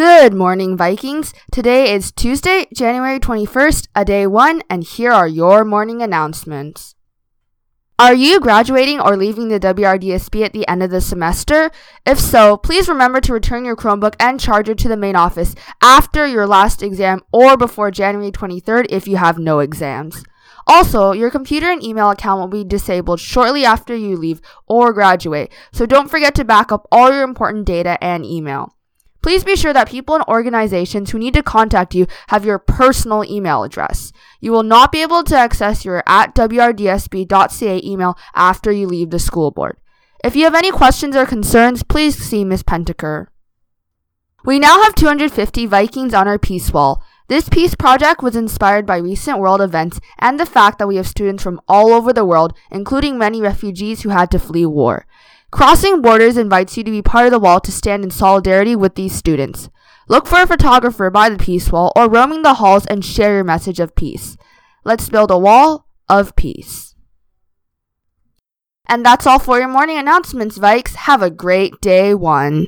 Good morning, Vikings. Today is Tuesday, January 21st, a day one, and here are your morning announcements. Are you graduating or leaving the WRDSB at the end of the semester? If so, please remember to return your Chromebook and charger to the main office after your last exam or before January 23rd if you have no exams. Also, your computer and email account will be disabled shortly after you leave or graduate, so don't forget to back up all your important data and email. Please be sure that people and organizations who need to contact you have your personal email address. You will not be able to access your at wrdsb.ca email after you leave the school board. If you have any questions or concerns, please see Ms. Penteker. We now have 250 Vikings on our peace wall. This peace project was inspired by recent world events and the fact that we have students from all over the world, including many refugees who had to flee war. Crossing Borders invites you to be part of the wall to stand in solidarity with these students. Look for a photographer by the Peace Wall or roaming the halls and share your message of peace. Let's build a wall of peace. And that's all for your morning announcements, Vikes. Have a great day one.